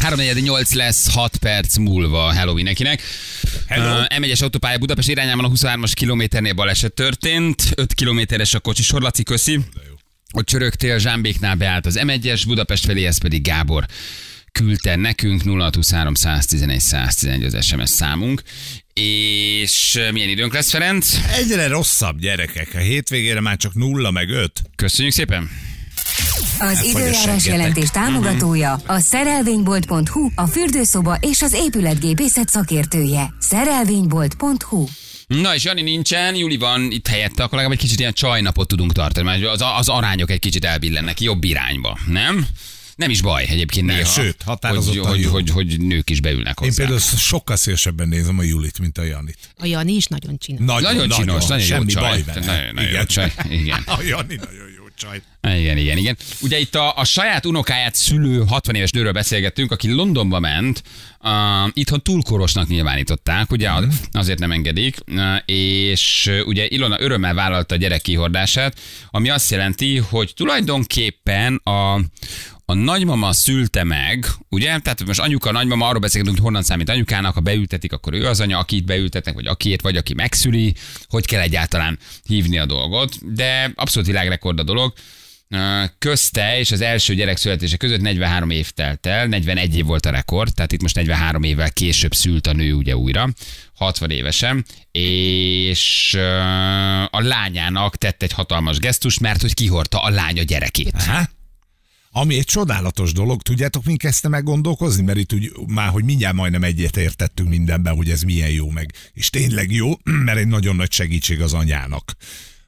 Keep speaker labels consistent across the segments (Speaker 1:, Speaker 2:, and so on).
Speaker 1: 348 lesz 6 perc múlva Halloween nekinek.
Speaker 2: Hello.
Speaker 1: Uh, M1-es autópálya Budapest irányában a 23-as kilométernél baleset történt. 5 kilométeres a kocsi sor, Laci, köszi. Ott csörögtél, Zsámbéknál beállt az M1-es, Budapest felé, ez pedig Gábor küldte nekünk 0623 111 111 az SMS számunk. És milyen időnk lesz, Ferenc?
Speaker 2: Egyre rosszabb gyerekek. A hétvégére már csak nulla meg öt.
Speaker 1: Köszönjük szépen!
Speaker 3: Az időjárás jelentés támogatója a szerelvénybolt.hu, a fürdőszoba és az épületgépészet szakértője. Szerelvénybolt.hu
Speaker 1: Na és Jani nincsen, Juli van itt helyette, akkor legalább egy kicsit ilyen csajnapot tudunk tartani, mert az, az arányok egy kicsit elbillennek jobb irányba, nem? Nem is baj egyébként
Speaker 2: Nem,
Speaker 1: néha,
Speaker 2: sőt,
Speaker 1: hogy,
Speaker 2: határozottan
Speaker 1: hogy,
Speaker 2: jó.
Speaker 1: hogy, hogy, nők is beülnek
Speaker 2: Én
Speaker 1: hozzá.
Speaker 2: például sokkal szélesebben nézem a Julit, mint a Janit.
Speaker 4: A Jani is nagyon csinos.
Speaker 1: Nagyon csinos, nagyon jó
Speaker 2: semmi
Speaker 1: csaj.
Speaker 2: baj vele.
Speaker 1: Nagyon- nagyon jó
Speaker 2: Igen.
Speaker 1: csaj, igen.
Speaker 2: A Jani nagyon jó csaj.
Speaker 1: Igen, igen, igen. Ugye itt a, a saját unokáját szülő 60 éves nőről beszélgettünk, aki Londonba ment, uh, itthon túlkorosnak nyilvánították, ugye
Speaker 2: Mhm.
Speaker 1: azért nem engedik, uh, és uh, ugye Ilona örömmel vállalta a gyerek kihordását, ami azt jelenti, hogy tulajdonképpen a, a nagymama szülte meg, ugye? Tehát most anyuka, nagymama, arról beszélgetünk, hogy honnan számít anyukának, ha beültetik, akkor ő az anya, akit beültetnek, vagy akiét, vagy aki megszüli, hogy kell egyáltalán hívni a dolgot, de abszolút világrekord a dolog. Közte és az első gyerek születése között 43 év telt el, 41 év volt a rekord, tehát itt most 43 évvel később szült a nő ugye újra, 60 évesen, és a lányának tett egy hatalmas gesztus, mert hogy kihordta a lánya gyerekét.
Speaker 2: Aha. Ami egy csodálatos dolog, tudjátok, mi kezdte meg gondolkozni? Mert itt úgy, már, hogy mindjárt majdnem egyet értettünk mindenben, hogy ez milyen jó meg. És tényleg jó, mert egy nagyon nagy segítség az anyának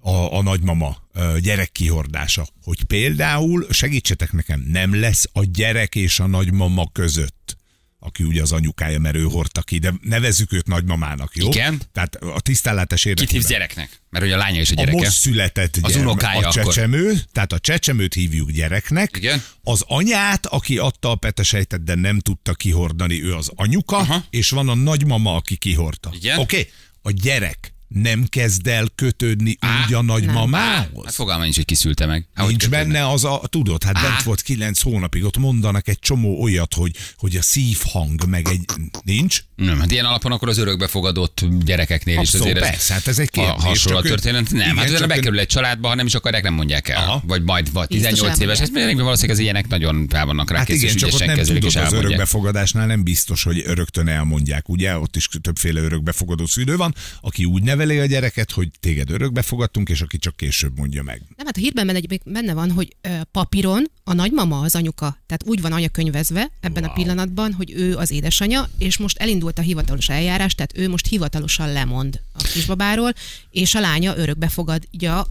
Speaker 2: a, a nagymama ö, gyerek kihordása. Hogy például, segítsetek nekem, nem lesz a gyerek és a nagymama között aki ugye az anyukája, mert ő hordta ki, de nevezzük őt nagymamának, jó?
Speaker 1: Igen.
Speaker 2: Tehát a tisztánlátás
Speaker 1: Kit
Speaker 2: érdekében.
Speaker 1: hívsz gyereknek? Mert ugye a lánya is a
Speaker 2: A
Speaker 1: gyereke.
Speaker 2: most született
Speaker 1: Az
Speaker 2: gyermek,
Speaker 1: unokája
Speaker 2: a
Speaker 1: akkor.
Speaker 2: csecsemő, tehát a csecsemőt hívjuk gyereknek.
Speaker 1: Igen.
Speaker 2: Az anyát, aki adta a petesejtet, de nem tudta kihordani, ő az anyuka,
Speaker 1: Aha.
Speaker 2: és van a nagymama, aki kihordta.
Speaker 1: Igen.
Speaker 2: Oké, okay. a gyerek nem kezd el kötődni
Speaker 1: Á,
Speaker 2: úgy a nagymamához.
Speaker 1: Hát fogalma nincs, hogy kiszülte meg. Hát,
Speaker 2: Nincs benne az a, tudod, hát bent volt kilenc hónapig, ott mondanak egy csomó olyat, hogy, hogy a szívhang, meg egy, nincs?
Speaker 1: Nem, hát ilyen alapon akkor az örökbefogadott gyerekeknél is
Speaker 2: Abszolút,
Speaker 1: azért ez
Speaker 2: persze, hát ez egy kérdés,
Speaker 1: hasonló történet. Nem,
Speaker 2: igen,
Speaker 1: hát utána bekerül egy családba, ha nem is akarják, nem mondják el.
Speaker 2: Aha.
Speaker 1: Vagy majd vagy 18
Speaker 4: Biztos
Speaker 1: éves, ez még valószínűleg az ilyenek nagyon fel vannak rá
Speaker 2: Hát
Speaker 1: kész,
Speaker 2: igen, csak ott nem tudod, az örökbefogadásnál nem biztos, hogy öröktön elmondják, ugye? Ott is többféle örökbefogadó szülő van, aki úgy neveli a gyereket, hogy téged örökbefogadtunk, és aki csak később mondja meg.
Speaker 4: Nem, hát a hírben benne, benne van, hogy papíron a nagymama az anyuka. Tehát úgy van anya könyvezve ebben wow. a pillanatban, hogy ő az édesanyja, és most elindult a hivatalos eljárás, tehát ő most hivatalosan lemond a kisbabáról, és a lánya örökbefogadja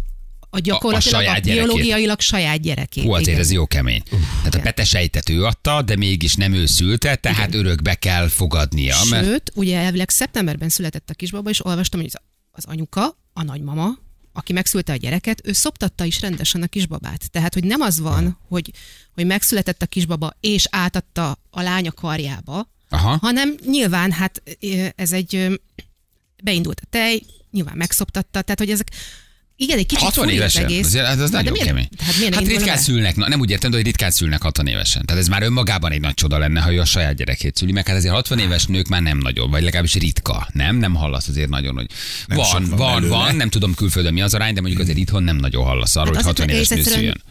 Speaker 4: a gyakorlatilag a,
Speaker 1: saját
Speaker 4: a
Speaker 1: gyerekét.
Speaker 4: biológiailag saját gyerekét.
Speaker 1: Hú, azért
Speaker 4: Igen.
Speaker 1: ez jó kemény. Tehát a petesejtet ő adta, de mégis nem ő szülte, tehát örökbe kell fogadnia. Mert
Speaker 4: Sőt, ugye elvileg szeptemberben született a kisbaba, és olvastam, hogy az- anyuka, a nagymama, aki megszülte a gyereket, ő szoptatta is rendesen a kisbabát. Tehát, hogy nem az van, hogy, hogy megszületett a kisbaba, és átadta a lánya karjába,
Speaker 1: Aha.
Speaker 4: hanem nyilván hát ez egy beindult a tej, nyilván megszoptatta, tehát, hogy ezek igen, egy kicsit
Speaker 1: 60
Speaker 4: furi az
Speaker 1: évesen?
Speaker 4: egész.
Speaker 1: Azért, ez, ez
Speaker 4: Na, de
Speaker 1: nagyon
Speaker 4: miért-
Speaker 1: kemény.
Speaker 4: Hát, miért
Speaker 1: hát ritkán szülnek, na, nem úgy értem, de hogy ritkán szülnek 60 évesen. Tehát ez már önmagában egy nagy csoda lenne, ha ő a saját gyerekét szüli, meg hát azért 60 éves nők már nem nagyon, vagy legalábbis ritka. Nem, nem hallasz azért nagyon, hogy
Speaker 2: Nem
Speaker 1: van, van,
Speaker 2: van
Speaker 1: van,
Speaker 2: belőle.
Speaker 1: van, nem tudom külföldön mi az arány, de mondjuk azért itthon nem nagyon hallasz arról, hogy
Speaker 4: Hát
Speaker 1: 60 éves nő szüljön.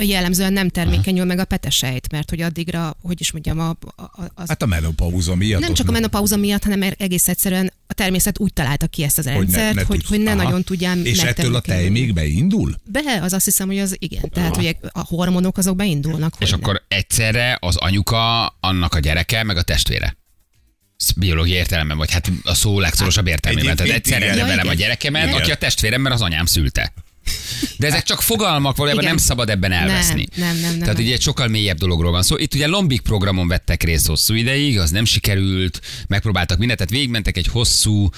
Speaker 4: jellemzően nem termékenyül meg a petesejt, mert hogy addigra, hogy is mondjam, a, a, az
Speaker 2: Hát a menopauza miatt.
Speaker 4: nem csak a menopauza miatt, hanem egész egyszerűen a természet úgy találta ki ezt az
Speaker 2: hogy ne,
Speaker 4: rendszert,
Speaker 2: ne
Speaker 4: hogy, hogy ne nagyon tudjam
Speaker 2: És ettől a tej még beindul?
Speaker 4: Be, az azt hiszem, hogy az igen. Tehát, hogy a hormonok azok beindulnak.
Speaker 1: És
Speaker 4: hogy
Speaker 1: akkor egyszerre az anyuka, annak a gyereke, meg a testvére. Biológiai értelemben, vagy hát a szó legszorosabb értelmében. Tehát egyszerre
Speaker 2: igen.
Speaker 1: nevelem a gyerekemet,
Speaker 4: Igen.
Speaker 1: aki a testvérem, mert az anyám szülte. De ezek csak fogalmak, valójában
Speaker 4: Igen.
Speaker 1: nem szabad ebben elveszni.
Speaker 4: Nem, nem, nem, nem,
Speaker 1: Tehát
Speaker 4: nem.
Speaker 1: ugye egy sokkal mélyebb dologról van szó. Itt ugye Lombik programon vettek részt hosszú ideig, az nem sikerült, megpróbáltak mindent, tehát végigmentek egy hosszú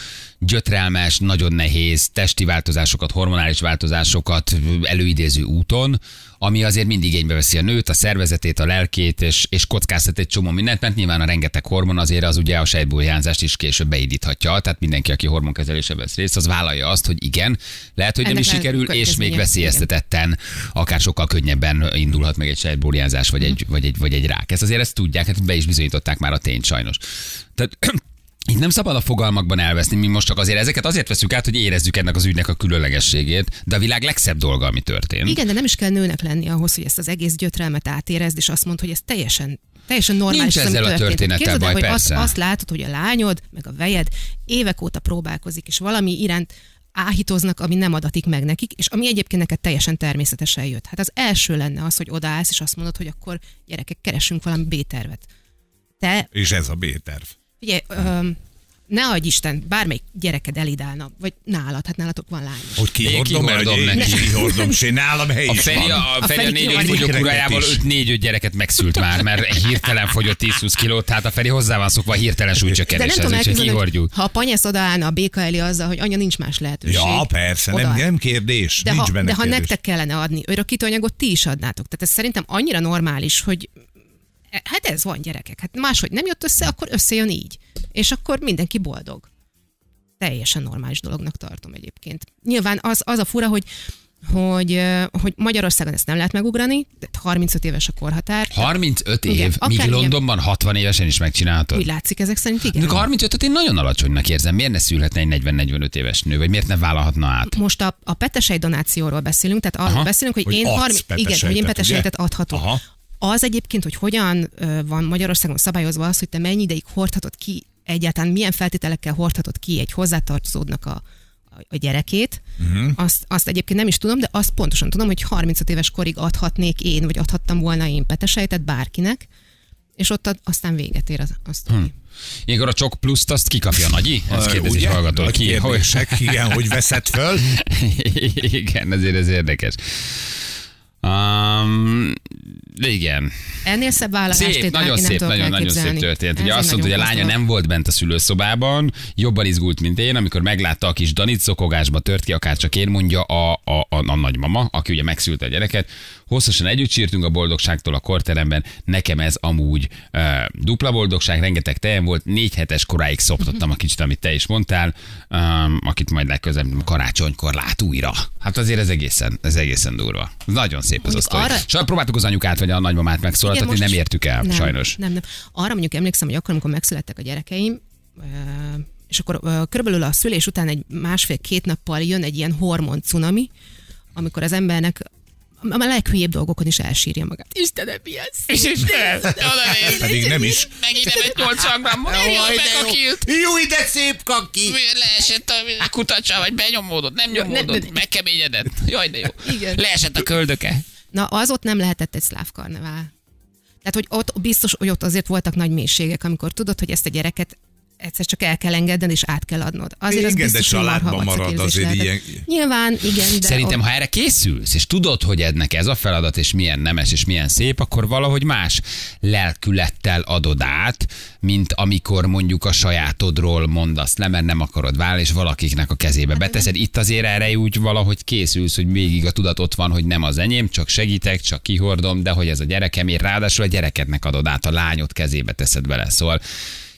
Speaker 1: gyötrelmes, nagyon nehéz testi változásokat, hormonális változásokat előidéző úton, ami azért mindig igénybe veszi a nőt, a szervezetét, a lelkét, és, és kockáztat egy csomó mindent, mert nyilván a rengeteg hormon azért az ugye a sejtbújhányzást is később beindíthatja. Tehát mindenki, aki hormonkezelésbe vesz részt, az vállalja azt, hogy igen, lehet, hogy nem
Speaker 4: Ennek
Speaker 1: is sikerül, és még veszélyeztetetten, akár sokkal könnyebben indulhat meg egy sejtbújhányzás, vagy egy, vagy, egy, vagy egy rák. Ezt azért ezt tudják, hát be is bizonyították már a tényt sajnos. Tehát itt nem szabad a fogalmakban elveszni, mi most csak azért ezeket azért veszük át, hogy érezzük ennek az ügynek a különlegességét, de a világ legszebb dolga, ami történt.
Speaker 4: Igen, de nem is kell nőnek lenni ahhoz, hogy ezt az egész gyötrelmet átérezd, és azt mondd, hogy ez teljesen teljesen normális.
Speaker 1: Nincs ezzel a
Speaker 4: történt.
Speaker 1: történettel
Speaker 4: Képzeld el,
Speaker 1: baj,
Speaker 4: hogy azt,
Speaker 1: persze.
Speaker 4: azt látod, hogy a lányod, meg a vejed évek óta próbálkozik, és valami iránt áhítoznak, ami nem adatik meg nekik, és ami egyébként neked teljesen természetesen jött. Hát az első lenne az, hogy odaállsz, és azt mondod, hogy akkor gyerekek, keresünk valami B-tervet. Te
Speaker 2: És ez a B-terv.
Speaker 4: Ugye, öm, ne adj Isten, bármelyik gyereked elidálna, vagy nálad, hát nálatok van lány.
Speaker 2: Hogy kihordom, el,
Speaker 1: kihordom
Speaker 2: hogy én
Speaker 1: neki.
Speaker 2: is kihordom, és én nálam hely
Speaker 1: A Feri
Speaker 2: van.
Speaker 1: a, a,
Speaker 4: A
Speaker 1: Feri a
Speaker 4: Feri
Speaker 1: négy
Speaker 4: kihagy
Speaker 1: öt fogyó
Speaker 2: gyereket
Speaker 1: kurájával
Speaker 2: is.
Speaker 1: 5-4-5 gyereket megszült már, mert hirtelen fogyott 10-20 kilót, tehát a Feri hozzá van szokva a hirtelen
Speaker 4: De nem
Speaker 1: súlycsökkenéshez,
Speaker 4: tudom
Speaker 1: úgyhogy kihordjuk.
Speaker 4: ha a panyesz odaállna a béka elé azzal, hogy anya nincs más lehetőség.
Speaker 2: Ja, persze, nem,
Speaker 4: odaáll.
Speaker 2: nem kérdés.
Speaker 4: de
Speaker 2: nincs
Speaker 4: ha,
Speaker 2: benne
Speaker 4: de ha
Speaker 2: kérdés.
Speaker 4: nektek kellene adni örökítőanyagot, ti is adnátok. Tehát ez szerintem annyira normális, hogy hát ez van gyerekek. Hát máshogy nem jött össze, akkor összejön így. És akkor mindenki boldog. Teljesen normális dolognak tartom egyébként. Nyilván az, az a fura, hogy hogy, hogy Magyarországon ezt nem lehet megugrani, de 35 éves a korhatár.
Speaker 1: 35 év,
Speaker 4: Igen,
Speaker 1: míg Londonban 60 évesen is megcsinálhatod.
Speaker 4: Úgy látszik ezek szerint, igen.
Speaker 1: Mondjuk 35-öt én nagyon alacsonynak érzem. Miért ne szülhetne egy 40-45 éves nő, vagy miért ne vállalhatna át?
Speaker 4: Most a, a petesej donációról beszélünk, tehát arról beszélünk, hogy,
Speaker 2: Hogy
Speaker 4: én,
Speaker 2: adsz
Speaker 4: 30, igen, hogy én
Speaker 2: petesejtet,
Speaker 4: adhatok.
Speaker 2: Aha.
Speaker 4: Az egyébként, hogy hogyan van Magyarországon szabályozva az, hogy te mennyi ideig hordhatod ki, egyáltalán milyen feltételekkel hordhatod ki egy hozzátartozódnak a, a- gyerekét, uh-huh. azt, azt egyébként nem is tudom, de azt pontosan tudom, hogy 35 éves korig adhatnék én, vagy adhattam volna én petesejtet bárkinek, és ott ad, aztán véget ér az, azt. Hm.
Speaker 1: Ilyenkor a csok pluszt azt kikapja a nagyi? Ezt kérdezi
Speaker 2: ugye?
Speaker 1: hallgató.
Speaker 2: Nagy
Speaker 1: Ki? Hogy?
Speaker 2: igen, hogy veszed föl.
Speaker 1: Igen, ezért ez érdekes. Um, igen.
Speaker 4: Ennél szebb vállalást
Speaker 1: Szép, nagyon szép, nagyon, nagyon szép történet.
Speaker 4: Ez
Speaker 1: Ugye azt mondta, hogy a lánya nem volt bent a szülőszobában, jobban izgult, mint én, amikor meglátta a kis Danit, zokogásba tört ki, akár csak én, mondja a, a, a, a nagymama, aki ugye megszülte a gyereket. Hosszasan együtt sírtunk a boldogságtól a korteremben, nekem ez amúgy uh, dupla boldogság, rengeteg tejem volt, négy hetes koráig szoptottam a kicsit, amit te is mondtál, um, akit majd legközelebb karácsonykor lát újra. Hát azért ez egészen, ez egészen durva. Nagyon szép ez a sztori.
Speaker 4: arra-
Speaker 1: Arra... próbáltuk az anyukát vagy a nagymamát megszólaltatni, nem értük el,
Speaker 4: nem,
Speaker 1: sajnos.
Speaker 4: Nem, nem. Arra mondjuk emlékszem, hogy akkor, amikor megszülettek a gyerekeim, és akkor körülbelül a szülés után egy másfél-két nappal jön egy ilyen hormon cunami, amikor az embernek a leghülyébb dolgokon is elsírja magát. Istenem, mi ez?
Speaker 1: És is
Speaker 2: Pedig nem is.
Speaker 1: Megint nem egy 80 grammot,
Speaker 5: Jaj, de jó. Jó, ide szép kaki!
Speaker 1: Leesett a kutacsa, vagy benyomódott, nem nyomódott, megkeményedett. Jaj, de jó.
Speaker 4: Igen.
Speaker 1: Leesett a köldöke.
Speaker 4: Na, az ott nem lehetett egy szláv karnevál. Tehát, hogy ott biztos, hogy ott azért voltak nagy mélységek, amikor tudod, hogy ezt a gyereket egyszer csak el kell engedned, és át kell adnod. Azért az
Speaker 2: Igen, de
Speaker 4: biztos, hogy
Speaker 2: családban marad azért
Speaker 4: lehetett.
Speaker 2: ilyen-
Speaker 4: Nyilván, igen, de
Speaker 1: Szerintem,
Speaker 4: ott-
Speaker 1: ha erre készülsz, és tudod, hogy ennek ez a feladat, és milyen nemes, és milyen szép, akkor valahogy más lelkülettel adod át, mint amikor mondjuk a sajátodról mondasz le, mert nem akarod válni, és valakiknek a kezébe beteszed. Itt azért erre úgy valahogy készülsz, hogy végig a tudat ott van, hogy nem az enyém, csak segítek, csak kihordom, de hogy ez a gyerekemért, ráadásul a gyerekednek adod át, a lányod kezébe teszed bele. Szóval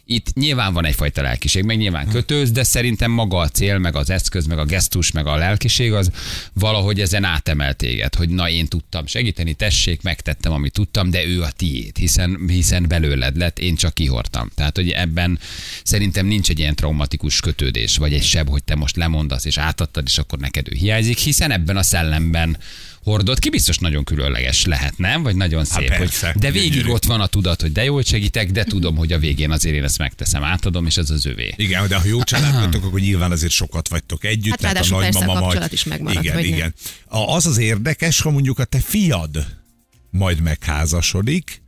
Speaker 1: itt nyilván van egyfajta lelkiség, meg nyilván kötőz, de szerintem maga a cél, meg az eszköz, meg a gesztus, meg a lelkiség az valahogy ezen átemel téged, hogy na én tudtam segíteni, tessék, megtettem, amit tudtam, de ő a tiéd, hiszen, hiszen belőled lett, én csak kihortam. Tehát, hogy ebben szerintem nincs egy ilyen traumatikus kötődés, vagy egy seb, hogy te most lemondasz és átadtad, és akkor neked ő hiányzik, hiszen ebben a szellemben hordott ki, biztos nagyon különleges lehet, nem? Vagy nagyon szép.
Speaker 2: persze.
Speaker 1: hogy, de végig
Speaker 2: Gyönyörű.
Speaker 1: ott van a tudat, hogy de jól segítek, de tudom, hogy a végén azért én ezt megteszem, átadom, és ez az övé.
Speaker 2: Igen, de ha jó család vagytok, akkor nyilván azért sokat vagytok együtt.
Speaker 4: Hát
Speaker 2: tehát
Speaker 4: a
Speaker 2: nagymama majd-
Speaker 4: is megmarad,
Speaker 2: Igen, igen. A, az az érdekes, ha mondjuk a te fiad majd megházasodik,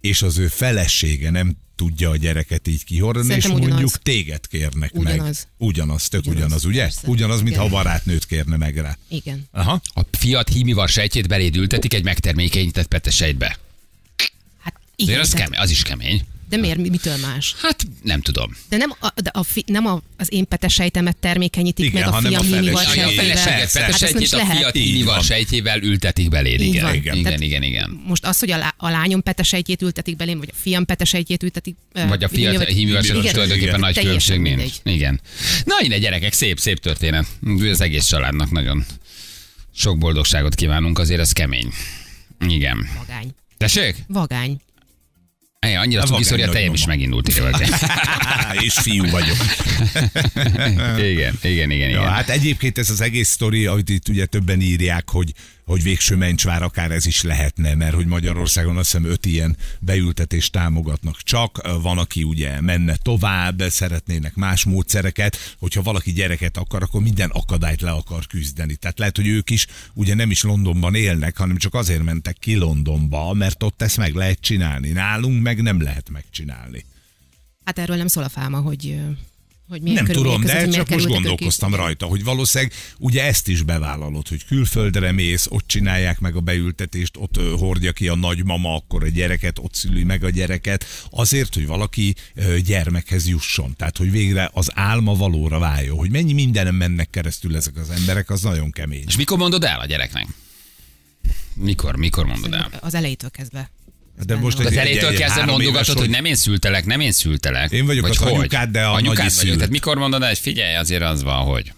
Speaker 2: és az ő felesége nem tudja a gyereket így kihordani, és
Speaker 4: Szerintem ugyanaz.
Speaker 2: mondjuk téged kérnek meg.
Speaker 4: Ugyanaz.
Speaker 2: Ugyanaz, tök ugyanaz,
Speaker 4: Ugyanaz,
Speaker 2: ugye?
Speaker 4: persze.
Speaker 2: Ugyanaz, mintha a barátnőt kérne meg rá.
Speaker 4: Igen.
Speaker 2: Aha.
Speaker 1: A fiat hímivar sejtjét beléd ültetik egy megtermékenyített petesejtbe.
Speaker 4: Hát
Speaker 1: Azért
Speaker 4: igen,
Speaker 1: az,
Speaker 4: tehát-
Speaker 1: kemény, az is kemény.
Speaker 4: De miért? Mi- Mitől más?
Speaker 1: Hát nem tudom.
Speaker 4: De nem, a, de a fi, nem a, az én petesejtemet termékenyítik
Speaker 2: Igen,
Speaker 4: meg a
Speaker 2: hanem
Speaker 4: fiam
Speaker 1: a feleséget.
Speaker 4: Hát
Speaker 1: petesejtjét, a
Speaker 4: lehet.
Speaker 1: fiat
Speaker 2: van.
Speaker 1: sejtjével ültetik beléd. Igen, igen,
Speaker 4: Tehát-
Speaker 1: igen, igen.
Speaker 4: Most az, hogy a, lá- a lányom petesejtjét ültetik belém, vagy a fiam petesejtét ültetik.
Speaker 1: Vagy a fiat sem
Speaker 4: Igen.
Speaker 1: tulajdonképpen
Speaker 2: Igen.
Speaker 1: nagy különbség nincs. Igen. Na, ide gyerekek, szép, szép történet. Az egész családnak nagyon sok boldogságot kívánunk, azért ez kemény. Igen.
Speaker 4: Vagány.
Speaker 1: Tessék?
Speaker 4: Vagány.
Speaker 1: Ej, annyira cuki szori, a tejem is megindult
Speaker 2: és fiú vagyok.
Speaker 1: igen, igen, igen,
Speaker 2: Ja,
Speaker 1: igen.
Speaker 2: hát egyébként ez az egész sztori, amit itt ugye többen írják, hogy, hogy végső mencsvár akár ez is lehetne, mert hogy Magyarországon azt hiszem öt ilyen beültetést támogatnak csak, van, aki ugye menne tovább, szeretnének más módszereket, hogyha valaki gyereket akar, akkor minden akadályt le akar küzdeni. Tehát lehet, hogy ők is ugye nem is Londonban élnek, hanem csak azért mentek ki Londonba, mert ott ezt meg lehet csinálni. Nálunk meg nem lehet megcsinálni.
Speaker 4: Hát erről nem szól a fáma, hogy, hogy
Speaker 2: Nem tudom,
Speaker 4: között,
Speaker 2: de
Speaker 4: hogy
Speaker 2: csak most gondolkoztam
Speaker 4: ki.
Speaker 2: rajta, hogy valószínűleg ugye ezt is bevállalod, hogy külföldre mész, ott csinálják meg a beültetést, ott hordja ki a nagymama, akkor a gyereket, ott szüli meg a gyereket, azért, hogy valaki gyermekhez jusson. Tehát, hogy végre az álma valóra váljon. Hogy mennyi mindenem mennek keresztül ezek az emberek, az nagyon kemény.
Speaker 1: És mikor mondod el a gyereknek? Mikor, mikor mondod el?
Speaker 4: Az elejétől kezdve.
Speaker 2: De most.
Speaker 1: Az
Speaker 2: egy
Speaker 1: kezdve mondogatod, hogy nem én szültelek, nem én szültelek.
Speaker 2: Én vagyok
Speaker 1: Vagy
Speaker 2: az
Speaker 1: hogy?
Speaker 2: anyukád, de a
Speaker 1: anyukád
Speaker 2: nagyi
Speaker 1: vagyok.
Speaker 2: szült.
Speaker 1: Tehát mikor mondod el, hogy figyelj, azért az van, hogy.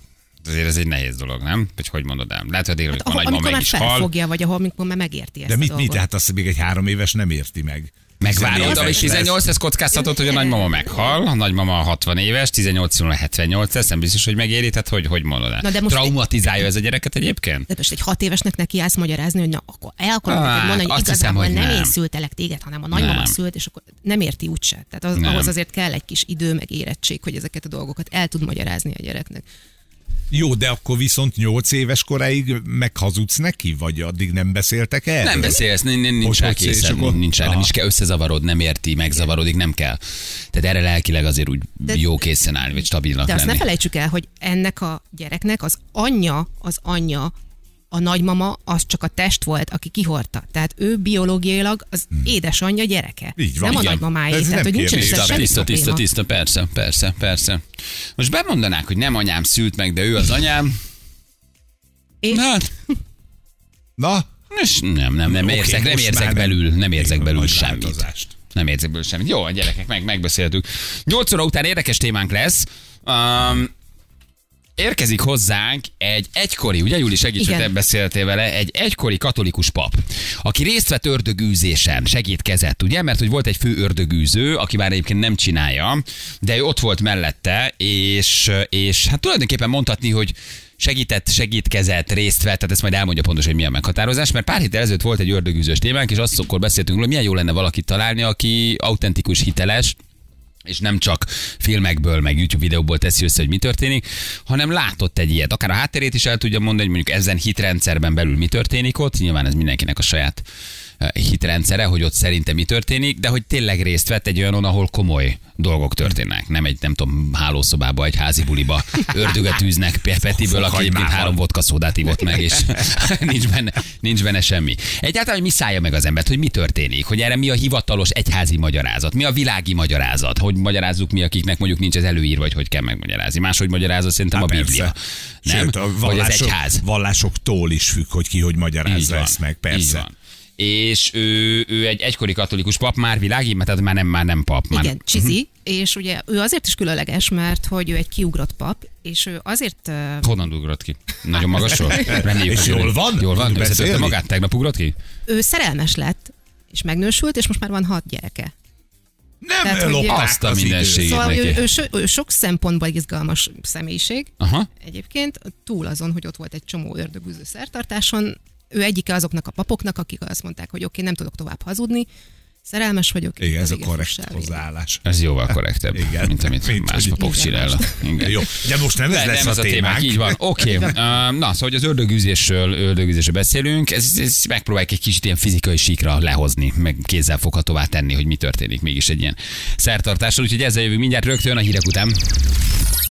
Speaker 1: Azért ez egy nehéz dolog, nem? Vagy hogy mondod el? Lehet, hogy délután
Speaker 4: Hát,
Speaker 1: a
Speaker 4: ahol,
Speaker 1: nagymama
Speaker 4: amikor
Speaker 1: meg is hal.
Speaker 4: felfogja, vagy ahol amikor már megérti ezt
Speaker 2: De
Speaker 4: a
Speaker 2: mit, mit?
Speaker 4: dolgot.
Speaker 2: Hát azt még egy három éves nem érti meg.
Speaker 1: Megvárod,
Speaker 2: 14
Speaker 1: ahogy
Speaker 2: éves
Speaker 1: 18 ez kockáztatod, hogy a nagymama meghal, a nagymama 60 éves, 18 -on 78 lesz, nem biztos, hogy megéri, tehát hogy, hogy mondod el?
Speaker 4: Na de most-
Speaker 1: Traumatizálja ez a gyereket egyébként?
Speaker 4: De most egy hat évesnek neki állsz magyarázni, hogy na, akkor el akarom
Speaker 1: Hát,
Speaker 4: neked mondani, hogy
Speaker 1: hiszem,
Speaker 4: igazából
Speaker 1: hogy
Speaker 4: nem,
Speaker 1: nem.
Speaker 4: én szültelek téged, hanem a nagymama
Speaker 1: Nem.
Speaker 4: szült, és akkor nem érti úgyse. Tehát az,
Speaker 1: Nem.
Speaker 4: ahhoz azért kell egy kis idő, meg érettség, hogy ezeket a dolgokat el tud magyarázni a gyereknek.
Speaker 2: Jó, de akkor viszont 8 éves koráig meghazudsz neki, vagy addig nem beszéltek el?
Speaker 1: Nem beszélsz, nincs, rá készen,
Speaker 2: akkor-
Speaker 1: nincs rá, nem is kell összezavarod, nem érti, megzavarodik, nem kell. Tehát erre lelkileg azért úgy
Speaker 4: De-
Speaker 1: jó készen állni, vagy stabilnak
Speaker 4: De azt ne
Speaker 1: lenni.
Speaker 4: felejtsük el, hogy ennek a gyereknek az anyja, az anyja, a nagymama az csak a test volt, aki kihordta. Tehát ő biológiailag az édesanyja gyereke.
Speaker 2: Így van.
Speaker 4: Nem a
Speaker 2: Igen.
Speaker 4: nagymamáé.
Speaker 2: Ez
Speaker 4: Tehát,
Speaker 2: nem
Speaker 4: hogy nincs
Speaker 1: Tiszta, tiszta, tiszta, tiszta, persze, persze, persze. Most bemondanák, hogy nem anyám szült meg, de ő az anyám.
Speaker 4: És
Speaker 1: Hát,
Speaker 2: Na,
Speaker 1: és nem, nem, nem
Speaker 2: Oké,
Speaker 1: érzek, nem érzek belül, nem érzek belül semmit.
Speaker 2: változást.
Speaker 1: Nem érzek belőle semmit. Jó, a gyerekek, meg, megbeszéltük. 8 óra után érdekes témánk lesz. Um, érkezik hozzánk egy egykori, ugye Júli segíts, hogy
Speaker 4: Igen.
Speaker 1: te beszéltél vele, egy egykori katolikus pap, aki részt vett ördögűzésen, segítkezett, ugye, mert hogy volt egy fő ördögűző, aki már egyébként nem csinálja, de ő ott volt mellette, és, és hát tulajdonképpen mondhatni, hogy segített, segítkezett, részt vett, tehát ezt majd elmondja pontosan, hogy mi a meghatározás, mert pár héttel ezelőtt volt egy ördögűzős témánk, és azt akkor beszéltünk hogy milyen jó lenne valakit találni, aki autentikus, hiteles, és nem csak filmekből, meg YouTube videóból teszi össze, hogy mi történik, hanem látott egy ilyet. Akár a hátterét is el tudja mondani, hogy mondjuk ezen hitrendszerben belül mi történik ott, nyilván ez mindenkinek a saját hitrendszere, hogy ott szerintem mi történik, de hogy tényleg részt vett egy olyanon, ahol komoly dolgok történnek. Nem egy, nem tudom, hálószobába, egy házi buliba ördögöt űznek Pe- Petiből, aki egyébként három vodka szódát ivott meg, és nincs benne, nincs benne semmi. Egyáltalán, hogy mi szállja meg az embert, hogy mi történik, hogy erre mi a hivatalos egyházi magyarázat, mi a világi magyarázat, hogy magyarázzuk mi, akiknek mondjuk nincs ez előírva, vagy hogy kell megmagyarázni. Máshogy magyarázza szerintem
Speaker 2: Hát
Speaker 1: a Biblia.
Speaker 2: persze.
Speaker 1: Nem?
Speaker 2: Sőt, a
Speaker 1: vagy az
Speaker 2: vallások,
Speaker 1: egyház.
Speaker 2: vallásoktól is függ, hogy ki hogy
Speaker 1: Így
Speaker 2: magyarázza ezt meg,
Speaker 1: Így
Speaker 2: persze.
Speaker 1: van. És ő, ő egy egykori katolikus pap, már világi, mert tehát már nem, már nem pap. Már,
Speaker 4: Igen, Csizi, és ugye ő azért is különleges, mert hogy ő egy kiugrott pap, és ő azért uh,
Speaker 1: Honnan ugrott ki? Nagyon magasról? Reméljük,
Speaker 2: És jól van?
Speaker 1: Jól van? Összetörte magát? Tegnap ugrott ki?
Speaker 4: ő szerelmes lett, és megnősült, és most már van hat gyereke.
Speaker 2: Nem
Speaker 4: Tehát, hogy-
Speaker 1: Azt a mindenségét.
Speaker 4: Szóval
Speaker 1: neki.
Speaker 4: ő, ő, so, ő sok szempontból izgalmas személyiség.
Speaker 1: Aha.
Speaker 4: Egyébként túl azon, hogy ott volt egy csomó ördögűző szertartáson, ő egyike azoknak a papoknak, akik azt mondták, hogy oké, okay, nem tudok tovább hazudni, szerelmes vagyok.
Speaker 2: Igen, ez a korrekt hozzáállás.
Speaker 1: Ez jóval korrektebb,
Speaker 2: Igen.
Speaker 1: mint amit
Speaker 2: Mint
Speaker 1: más papok csinálnak.
Speaker 2: Jó, de most nem ez
Speaker 1: De
Speaker 2: lesz
Speaker 1: nem
Speaker 2: a
Speaker 1: a témák,
Speaker 2: témánk.
Speaker 1: így van. Oké, okay. na, szóval hogy az ördögűzésről, ördögűzésről beszélünk, ez, ez megpróbáljuk egy kicsit ilyen fizikai síkra lehozni, meg kézzel foghatóvá tenni, hogy mi történik mégis egy ilyen szertartással, úgyhogy ezzel jövünk mindjárt rögtön a hírek után.